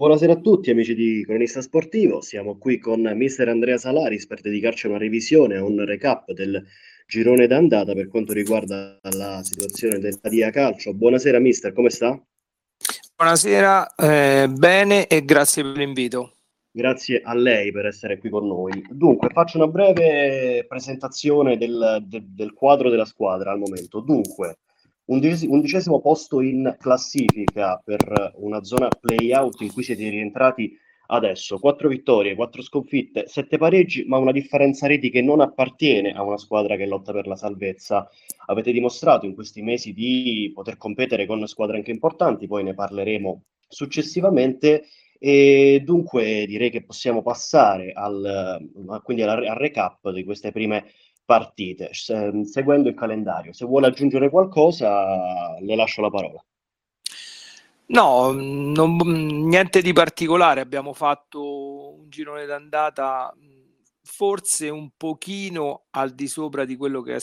Buonasera a tutti amici di Cronista Sportivo, siamo qui con mister Andrea Salaris per dedicarci a una revisione, a un recap del girone d'andata per quanto riguarda la situazione del Padia Calcio. Buonasera mister, come sta? Buonasera, eh, bene e grazie per l'invito. Grazie a lei per essere qui con noi. Dunque, faccio una breve presentazione del, de, del quadro della squadra al momento. Dunque, undicesimo posto in classifica per una zona play-out in cui siete rientrati adesso. Quattro vittorie, quattro sconfitte, sette pareggi, ma una differenza reti che non appartiene a una squadra che lotta per la salvezza. Avete dimostrato in questi mesi di poter competere con squadre anche importanti, poi ne parleremo successivamente. E dunque direi che possiamo passare al, quindi al, al recap di queste prime partite, seguendo il calendario. Se vuole aggiungere qualcosa, le lascio la parola. No, non, niente di particolare. Abbiamo fatto un girone d'andata forse un pochino al di sopra di quello che,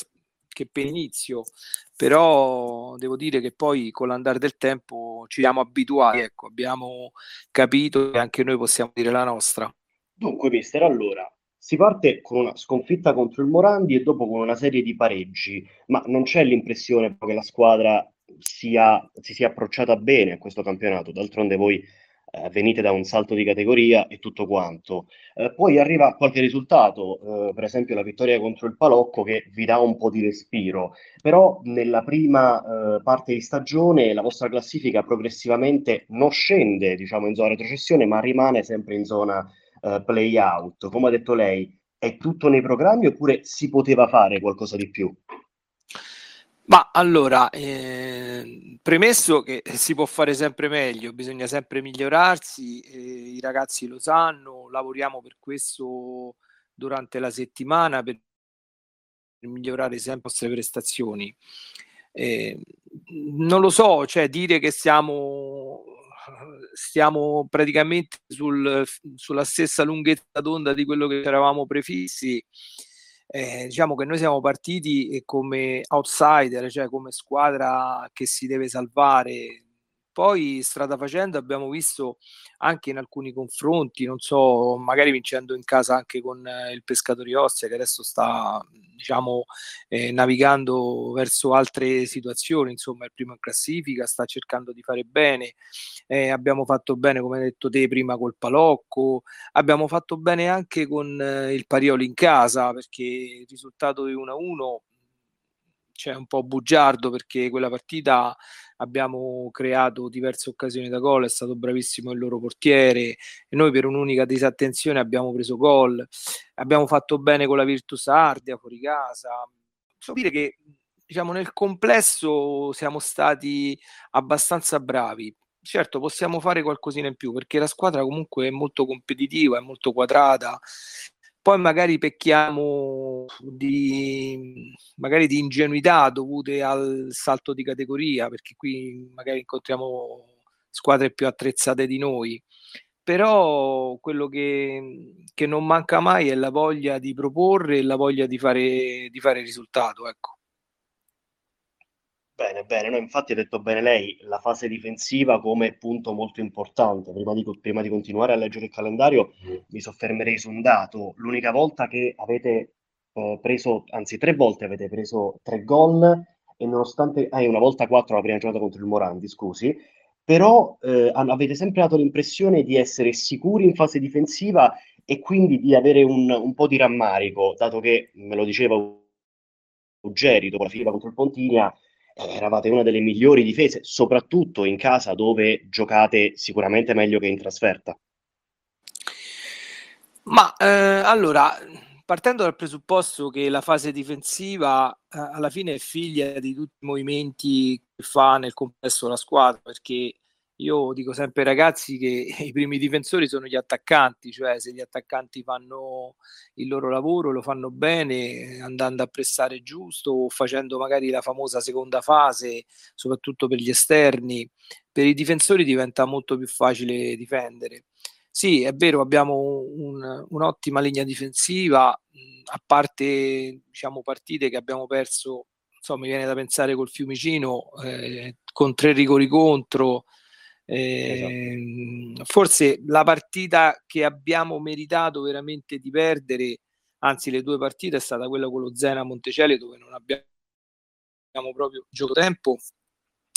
che per inizio, però devo dire che poi con l'andare del tempo ci siamo abituati, ecco, abbiamo capito che anche noi possiamo dire la nostra. Dunque, mister, allora, si parte con una sconfitta contro il Morandi e dopo con una serie di pareggi, ma non c'è l'impressione che la squadra sia, si sia approcciata bene a questo campionato. D'altronde voi eh, venite da un salto di categoria e tutto quanto. Eh, poi arriva qualche risultato, eh, per esempio la vittoria contro il Palocco che vi dà un po' di respiro, però nella prima eh, parte di stagione la vostra classifica progressivamente non scende, diciamo, in zona retrocessione, ma rimane sempre in zona uh, play out, come ha detto lei, è tutto nei programmi oppure si poteva fare qualcosa di più? Ma allora, eh, premesso che si può fare sempre meglio, bisogna sempre migliorarsi, eh, i ragazzi lo sanno, lavoriamo per questo durante la settimana per migliorare sempre le nostre prestazioni. Eh, non lo so, cioè dire che siamo stiamo praticamente sul, sulla stessa lunghezza d'onda di quello che eravamo prefissi. Eh, diciamo che noi siamo partiti come outsider, cioè come squadra che si deve salvare poi, strada facendo, abbiamo visto anche in alcuni confronti, non so, magari vincendo in casa anche con eh, il Pescatori Ostia, che adesso sta, diciamo, eh, navigando verso altre situazioni, insomma, il primo in classifica, sta cercando di fare bene. Eh, abbiamo fatto bene, come hai detto te, prima col Palocco, abbiamo fatto bene anche con eh, il Parioli in casa, perché il risultato di 1-1 c'è un po' bugiardo perché quella partita abbiamo creato diverse occasioni da gol, è stato bravissimo il loro portiere e noi per un'unica disattenzione abbiamo preso gol, abbiamo fatto bene con la Virtus Ardia fuori casa. Posso dire che diciamo nel complesso siamo stati abbastanza bravi. Certo, possiamo fare qualcosina in più perché la squadra comunque è molto competitiva, è molto quadrata poi magari pecchiamo di, magari di ingenuità dovute al salto di categoria, perché qui magari incontriamo squadre più attrezzate di noi. Però quello che, che non manca mai è la voglia di proporre e la voglia di fare, di fare risultato. Ecco. Bene, bene, no, infatti ha detto bene lei, la fase difensiva come punto molto importante. Prima di, prima di continuare a leggere il calendario, mi soffermerei su un dato. L'unica volta che avete eh, preso, anzi tre volte avete preso tre gol e nonostante, ah, una volta quattro la prima giornata contro il Morandi, scusi, però eh, avete sempre dato l'impressione di essere sicuri in fase difensiva e quindi di avere un, un po' di rammarico, dato che, me lo diceva Ruggeri dopo la fila contro il Pontinia, eravate una delle migliori difese, soprattutto in casa dove giocate sicuramente meglio che in trasferta. Ma eh, allora, partendo dal presupposto che la fase difensiva eh, alla fine è figlia di tutti i movimenti che fa nel complesso la squadra, perché io dico sempre ai ragazzi che i primi difensori sono gli attaccanti, cioè se gli attaccanti fanno il loro lavoro, lo fanno bene, andando a pressare giusto o facendo magari la famosa seconda fase, soprattutto per gli esterni, per i difensori diventa molto più facile difendere. Sì, è vero, abbiamo un, un'ottima linea difensiva, a parte diciamo, partite che abbiamo perso, insomma, mi viene da pensare col Fiumicino, eh, con tre rigori contro, Esatto. Ehm, forse la partita che abbiamo meritato veramente di perdere, anzi le due partite, è stata quella con lo Zena Montecele dove non abbiamo proprio gioco tempo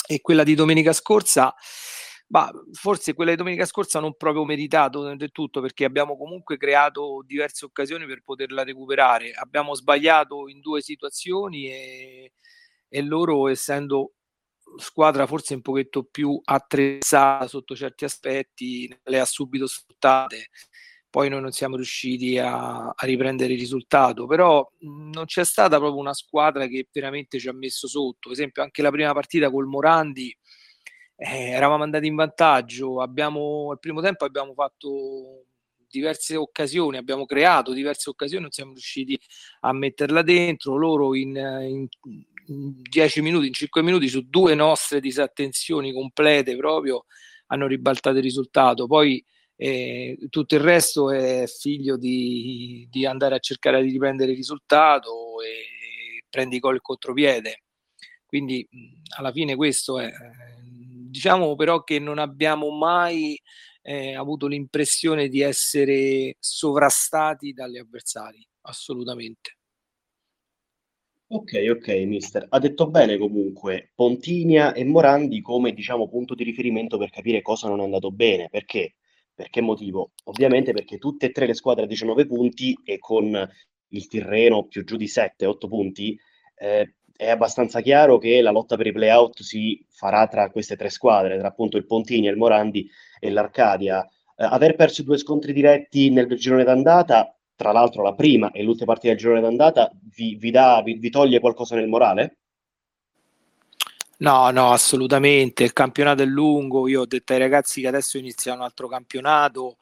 e quella di domenica scorsa ma forse quella di domenica scorsa non proprio meritato del tutto perché abbiamo comunque creato diverse occasioni per poterla recuperare. Abbiamo sbagliato in due situazioni e, e loro, essendo squadra forse un pochetto più attrezzata sotto certi aspetti, le ha subito sfruttate. Poi noi non siamo riusciti a, a riprendere il risultato, però non c'è stata proprio una squadra che veramente ci ha messo sotto. Per esempio, anche la prima partita col Morandi eh, eravamo andati in vantaggio, abbiamo, al primo tempo abbiamo fatto diverse occasioni, abbiamo creato diverse occasioni, non siamo riusciti a metterla dentro, loro in, in, in 10 minuti, in 5 minuti su due nostre disattenzioni complete proprio hanno ribaltato il risultato, poi eh, tutto il resto è figlio di, di, andare a cercare di riprendere il risultato e prendi gol il contropiede. Quindi alla fine questo è Diciamo però che non abbiamo mai eh, avuto l'impressione di essere sovrastati dagli avversari, assolutamente. Ok, ok, mister. Ha detto bene comunque Pontinia e Morandi come diciamo punto di riferimento per capire cosa non è andato bene. Perché? Per che motivo? Ovviamente perché tutte e tre le squadre a 19 punti e con il Tirreno più giù di 7-8 punti eh, è abbastanza chiaro che la lotta per i playout si farà tra queste tre squadre, tra appunto il Pontini, il Morandi e l'Arcadia. Eh, aver perso due scontri diretti nel girone d'andata, tra l'altro la prima e l'ultima partita del girone d'andata, vi, vi, dà, vi, vi toglie qualcosa nel morale? No, no, assolutamente. Il campionato è lungo. Io ho detto ai ragazzi che adesso inizia un altro campionato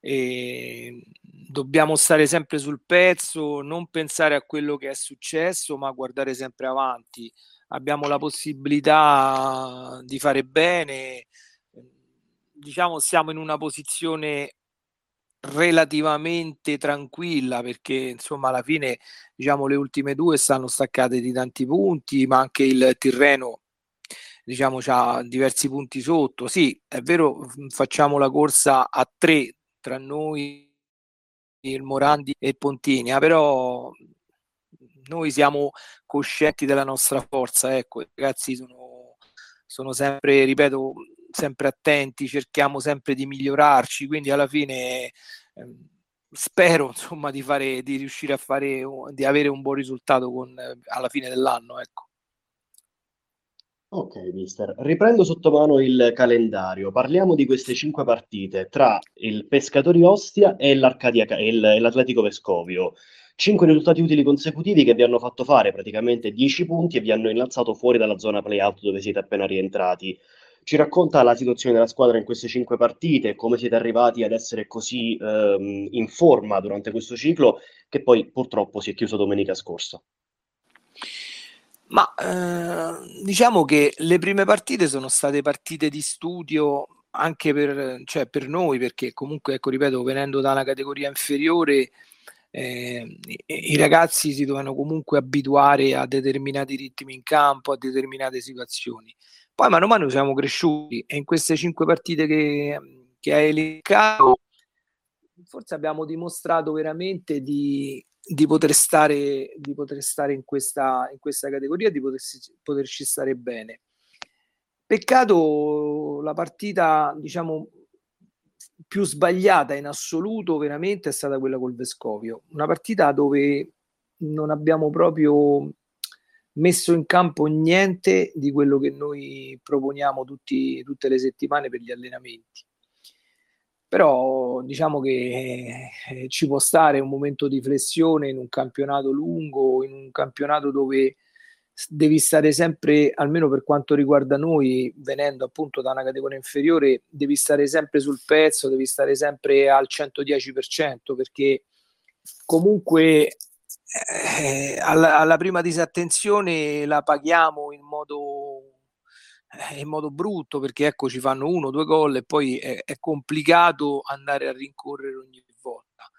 e dobbiamo stare sempre sul pezzo, non pensare a quello che è successo, ma guardare sempre avanti. Abbiamo la possibilità di fare bene, diciamo siamo in una posizione relativamente tranquilla perché insomma alla fine diciamo le ultime due stanno staccate di tanti punti ma anche il Tirreno diciamo ha diversi punti sotto. Sì è vero facciamo la corsa a tre tra noi il Morandi e Pontinia, ah, però noi siamo coscienti della nostra forza, ecco, i ragazzi sono, sono sempre, ripeto, sempre attenti, cerchiamo sempre di migliorarci, quindi alla fine eh, spero insomma di, fare, di riuscire a fare, di avere un buon risultato con, alla fine dell'anno, ecco. Ok, mister. Riprendo sotto mano il calendario. Parliamo di queste cinque partite tra il Pescatori Ostia e, l'Arcadia, e l'Atletico Vescovio. Cinque risultati utili consecutivi che vi hanno fatto fare praticamente 10 punti e vi hanno innalzato fuori dalla zona play-out dove siete appena rientrati. Ci racconta la situazione della squadra in queste cinque partite, come siete arrivati ad essere così ehm, in forma durante questo ciclo, che poi purtroppo si è chiuso domenica scorsa. Ma eh, diciamo che le prime partite sono state partite di studio anche per, cioè per noi, perché comunque, ecco, ripeto, venendo da una categoria inferiore, eh, i, ragazzi si dovevano comunque abituare a determinati ritmi in campo, a determinate situazioni. Poi mano a mano siamo cresciuti e in queste cinque partite che, che hai elencato, forse abbiamo dimostrato veramente di, di poter stare, di poter stare in, questa, in questa categoria, di potersi, poterci stare bene. Peccato la partita, diciamo, più sbagliata in assoluto veramente è stata quella col Vescovio, una partita dove non abbiamo proprio messo in campo niente di quello che noi proponiamo tutti, tutte le settimane per gli allenamenti. Però diciamo che eh, ci può stare un momento di flessione in un campionato lungo, in un campionato dove devi stare sempre, almeno per quanto riguarda noi, venendo appunto da una categoria inferiore, devi stare sempre sul pezzo, devi stare sempre al 110% perché comunque eh, alla, alla prima disattenzione la paghiamo in modo eh, in modo brutto perché ecco ci fanno uno o due gol e poi è, è, complicato andare a rincorrere ogni volta.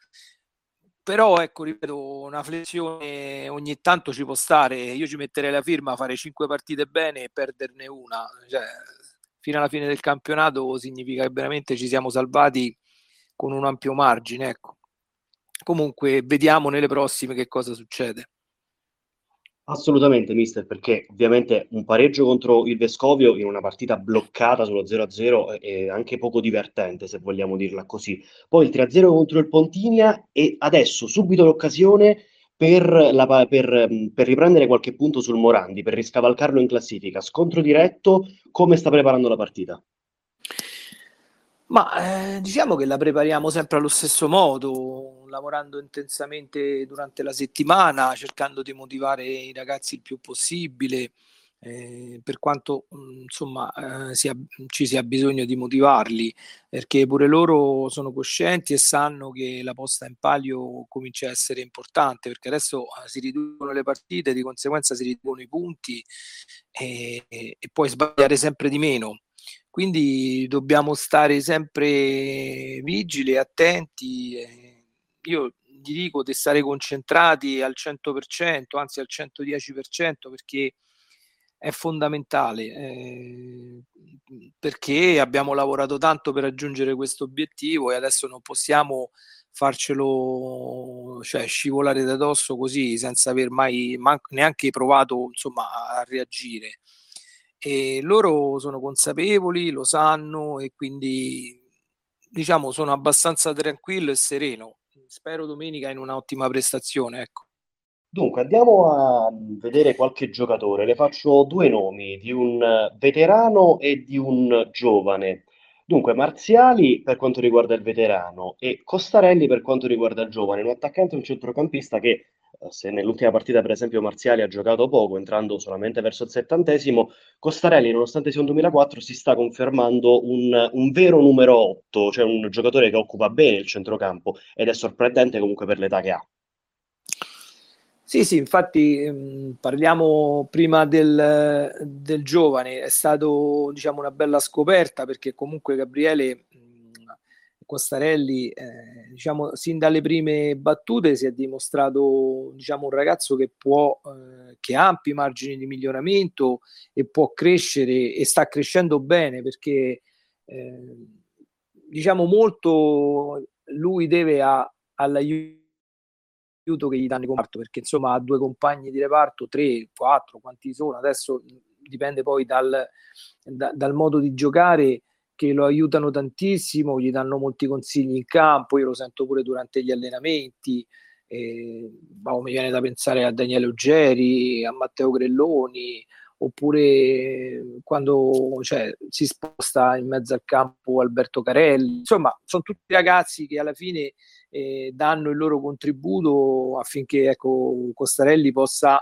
Però ecco, ripeto, una flessione ogni tanto ci può stare. Io ci metterei la firma a fare cinque partite bene e perderne una. Cioè, fino alla fine del campionato significa che veramente ci siamo salvati con un ampio margine. Ecco. Comunque vediamo nelle prossime che cosa succede. Assolutamente, mister, perché ovviamente un pareggio contro il Vescovio in una partita bloccata sullo 0-0 è anche poco divertente, se vogliamo dirla così. Poi il 3-0 contro il Pontinia e adesso subito l'occasione per, la, per, per, riprendere qualche punto sul Morandi, per riscavalcarlo in classifica. Scontro diretto, come sta preparando la partita? Ma eh, diciamo che la prepariamo sempre allo stesso modo, lavorando intensamente durante la settimana, cercando di motivare i ragazzi il più possibile, eh, per quanto mh, insomma eh, sia, ci sia bisogno di motivarli, perché pure loro sono coscienti e sanno che la posta in palio comincia a essere importante, perché adesso eh, si riducono le partite, di conseguenza si riducono i punti e, e, puoi sbagliare sempre di meno quindi dobbiamo stare sempre vigili, attenti. Io gli dico di stare concentrati al 100%, anzi al 110%, perché è fondamentale, eh, perché abbiamo lavorato tanto per raggiungere questo obiettivo e adesso non possiamo farcelo cioè, scivolare da dosso così senza aver mai man- neanche provato insomma, a reagire e loro sono consapevoli, lo sanno e quindi diciamo sono abbastanza tranquillo e sereno. Spero domenica in un'ottima prestazione, ecco. Dunque, andiamo a vedere qualche giocatore. Le faccio due nomi, di un veterano e di un giovane. Dunque, Marziali per quanto riguarda il veterano e Costarelli per quanto riguarda il giovane, un attaccante e un centrocampista che se nell'ultima partita, per esempio, Marziali ha giocato poco, entrando solamente verso il settantesimo, Costarelli, nonostante sia un 2004, si sta confermando un, un, vero numero 8, cioè un giocatore che occupa bene il centrocampo ed è sorprendente comunque per l'età che ha. Sì, sì, infatti mh, parliamo prima del, del, giovane, è stato diciamo una bella scoperta perché comunque Gabriele Costarelli, eh, diciamo, sin dalle prime battute si è dimostrato diciamo, un ragazzo che, può, eh, che ha ampi margini di miglioramento e può crescere e sta crescendo bene perché eh, diciamo molto lui deve a, all'aiuto che gli danno in comparto perché insomma ha due compagni di reparto, tre, quattro, quanti sono adesso dipende poi dal, da, dal modo di giocare che lo aiutano tantissimo, gli danno molti consigli in campo, io lo sento pure durante gli allenamenti, eh, boh, mi viene da pensare a Daniele Uggeri, a Matteo Grelloni, oppure quando cioè, si sposta in mezzo al campo Alberto Carelli, insomma sono tutti ragazzi che alla fine eh, danno il loro contributo affinché ecco, Costarelli possa,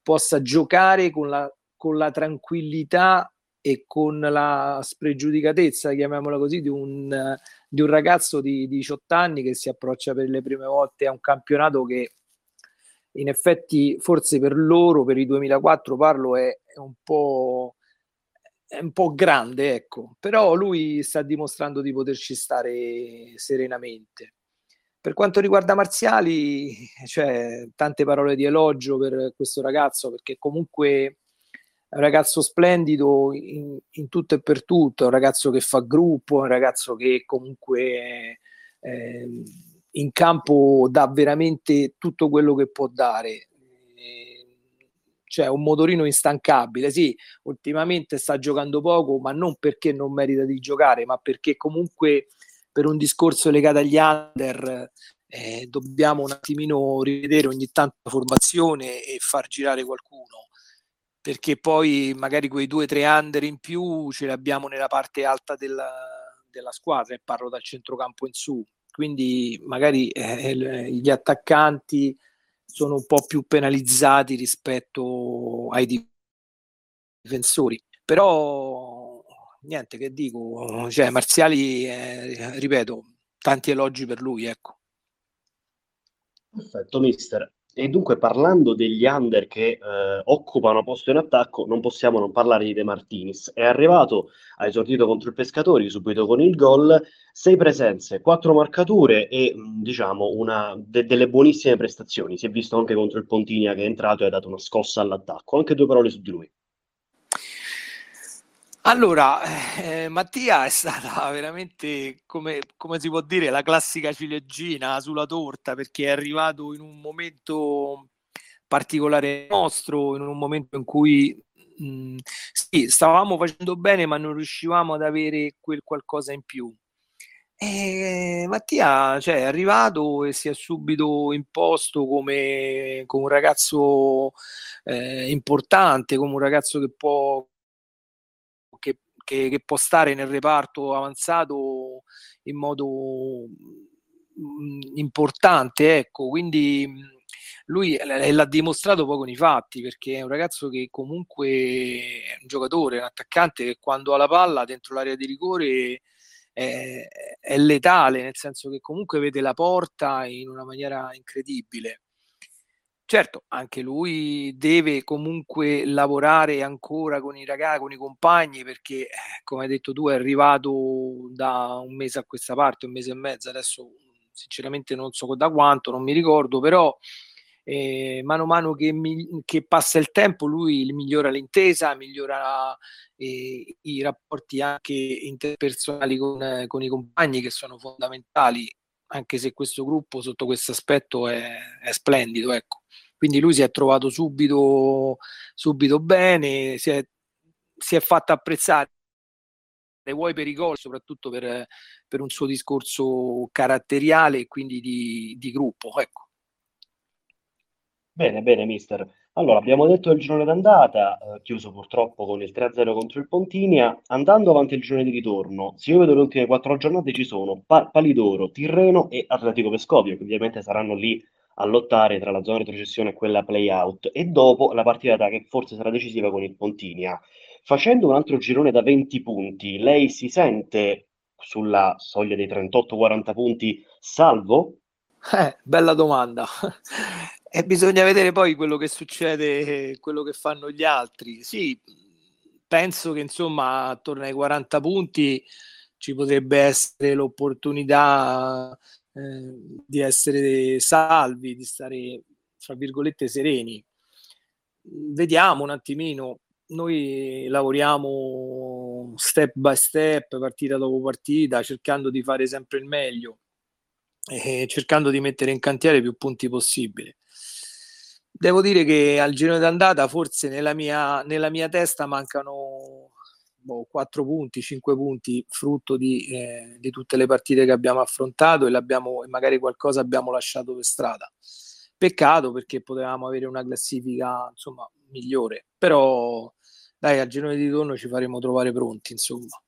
possa giocare con la, con la tranquillità e con la spregiudicatezza, chiamiamola così, di un, di un ragazzo di, di 18 anni che si approccia per le prime volte a un campionato che in effetti forse per loro, per i 2004 parlo, è, è un po' un po' grande, ecco, però lui sta dimostrando di poterci stare serenamente. Per quanto riguarda Marziali, cioè, tante parole di elogio per questo ragazzo, perché comunque è un ragazzo splendido in, in, tutto e per tutto, è un ragazzo che fa gruppo, è un ragazzo che comunque eh, in campo dà veramente tutto quello che può dare. cioè un motorino instancabile, sì, ultimamente sta giocando poco, ma non perché non merita di giocare, ma perché comunque per un discorso legato agli under eh, dobbiamo un attimino rivedere ogni tanto la formazione e far girare qualcuno perché poi magari quei due o tre under in più ce li abbiamo nella parte alta della, della squadra e parlo dal centrocampo in su. Quindi magari eh, gli attaccanti sono un po' più penalizzati rispetto ai difensori. Però niente che dico, cioè Marziali, eh, ripeto, tanti elogi per lui, ecco. Perfetto, mister. E dunque, parlando degli under che eh, occupano posto in attacco, non possiamo non parlare di De Martinis. È arrivato, ha esordito contro il Pescatori, subito con il gol, sei presenze, quattro marcature e diciamo una, de- delle buonissime prestazioni. Si è visto anche contro il Pontinia che è entrato e ha dato una scossa all'attacco. Anche due parole su di lui. Allora, eh, Mattia è stata veramente, come, come, si può dire, la classica ciliegina sulla torta perché è arrivato in un momento particolare nostro, in un momento in cui mh, mm, sì, stavamo facendo bene ma non riuscivamo ad avere quel qualcosa in più. E Mattia cioè, è arrivato e si è subito imposto come, come un ragazzo eh, importante, come un ragazzo che può che, che, può stare nel reparto avanzato in modo mm, importante, ecco, quindi mm, lui l'ha dimostrato poi con i fatti perché è un ragazzo che comunque è un giocatore, un attaccante che quando ha la palla dentro l'area di rigore è, è letale, nel senso che comunque vede la porta in una maniera incredibile. Certo, anche lui deve comunque lavorare ancora con i ragazzi, con i compagni, perché, eh, come hai detto tu, è arrivato da un mese a questa parte, un mese e mezzo, adesso sinceramente non so da quanto, non mi ricordo, però eh, mano a mano che, mi, che, passa il tempo lui migliora l'intesa, migliora eh, i rapporti anche interpersonali con, con, i compagni che sono fondamentali, anche se questo gruppo sotto questo aspetto è, è splendido. Ecco. Quindi lui si è trovato subito, subito bene, si è, si è fatto apprezzare vuoi per i gol, soprattutto per, per, un suo discorso caratteriale e quindi di, di gruppo. Ecco. Bene, bene, mister. Allora, abbiamo detto il girone d'andata, eh, chiuso purtroppo con il 3-0 contro il Pontinia. Andando avanti il girone di ritorno, se io vedo le ultime quattro giornate ci sono pa- Palidoro, Tirreno e Atletico Vescovio, che ovviamente saranno lì a lottare tra la zona retrocessione e quella play-out, e dopo la partita che forse sarà decisiva con il Pontinia. Facendo un altro girone da 20 punti, lei si sente sulla soglia dei 38-40 punti salvo? Eh, bella domanda. E bisogna vedere poi quello che succede, quello che fanno gli altri. Sì, penso che insomma attorno ai 40 punti ci potrebbe essere l'opportunità eh, di essere salvi, di stare, fra virgolette, sereni. Vediamo un attimino, noi lavoriamo step by step, partita dopo partita, cercando di fare sempre il meglio e cercando di mettere in cantiere più punti possibili. Devo dire che al girone d'andata forse nella mia, nella mia testa mancano boh, 4 punti, 5 punti, frutto di, eh, di, tutte le partite che abbiamo affrontato e, e magari qualcosa abbiamo lasciato per strada. Peccato perché potevamo avere una classifica insomma, migliore, però dai, al girone di ritorno ci faremo trovare pronti, insomma.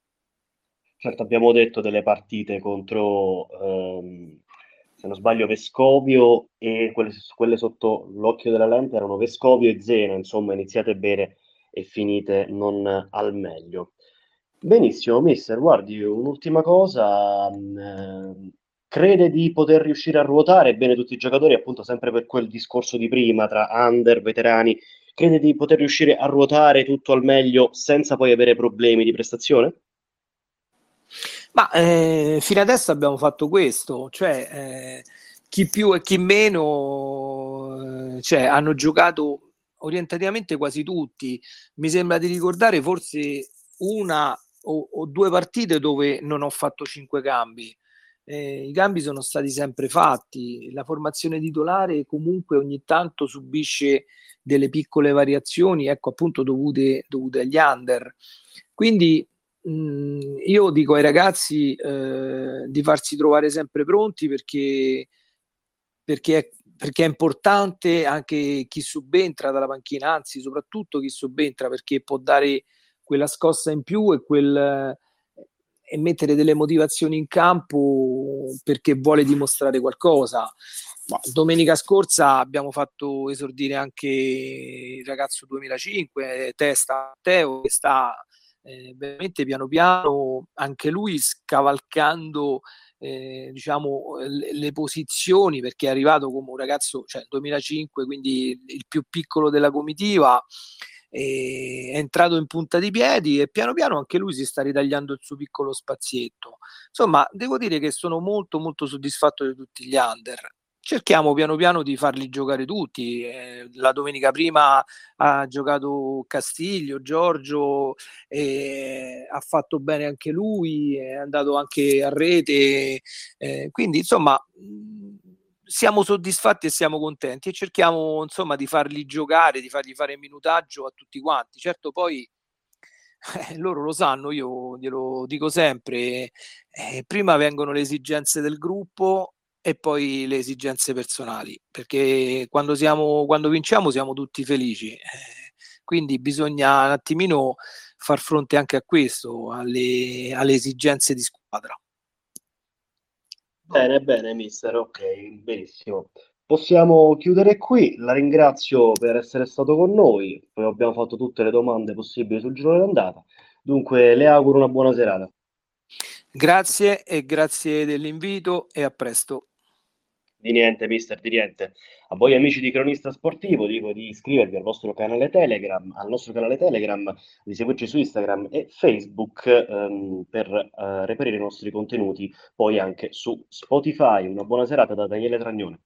Certo, abbiamo detto delle partite contro, ehm, se non sbaglio, Vescovio e quelle, quelle, sotto l'occhio della lente erano Vescovio e Zena, insomma, iniziate bene e finite non al meglio. Benissimo, mister, guardi, un'ultima cosa, eh, crede di poter riuscire a ruotare bene tutti i giocatori, appunto sempre per quel discorso di prima tra under, veterani, crede di poter riuscire a ruotare tutto al meglio senza poi avere problemi di prestazione? Ma eh, fino adesso abbiamo fatto questo, cioè eh, chi più e chi meno eh, cioè, hanno giocato orientativamente quasi tutti. Mi sembra di ricordare forse una o, o due partite dove non ho fatto cinque cambi. Eh, I cambi sono stati sempre fatti, la formazione titolare comunque ogni tanto subisce delle piccole variazioni, ecco appunto dovute, dovute agli under. Quindi mh, io dico ai ragazzi eh, di farsi trovare sempre pronti perché, perché è perché è importante anche chi subentra dalla panchina, anzi soprattutto chi subentra perché può dare quella scossa in più e, quel, e mettere delle motivazioni in campo perché vuole dimostrare qualcosa. Ma domenica scorsa abbiamo fatto esordire anche il ragazzo 2005, Testa Teo, che sta eh, veramente piano piano, anche lui scavalcando eh, diciamo, le, le, posizioni perché è arrivato come un ragazzo, cioè 2005, quindi il più piccolo della comitiva, è entrato in punta di piedi e piano piano anche lui si sta ritagliando il suo piccolo spazietto. Insomma, devo dire che sono molto molto soddisfatto di tutti gli under. Cerchiamo piano piano di farli giocare tutti. Eh, la domenica prima ha giocato Castiglio, Giorgio, eh, ha fatto bene anche lui, è andato anche a rete. Eh, quindi insomma siamo soddisfatti e siamo contenti e cerchiamo insomma di farli giocare, di fargli fare minutaggio a tutti quanti. Certo poi eh, loro lo sanno, io glielo dico sempre, eh, prima vengono le esigenze del gruppo e poi le esigenze personali, perché quando, siamo, quando vinciamo siamo tutti felici, eh, quindi bisogna un attimino far fronte anche a questo, alle, alle esigenze di squadra. Bene, bene, mister, ok, benissimo. Possiamo chiudere qui, la ringrazio per essere stato con noi, poi abbiamo fatto tutte le domande possibili sul giro dell'andata, dunque le auguro una buona serata. Grazie e grazie dell'invito e a presto. Di niente, mister, di niente. A voi amici di Cronista Sportivo dico di iscrivervi al vostro canale Telegram, al nostro canale Telegram, di seguirci su Instagram e Facebook ehm, per eh, reperire i nostri contenuti, poi anche su Spotify. Una buona serata da Daniele Tragnone.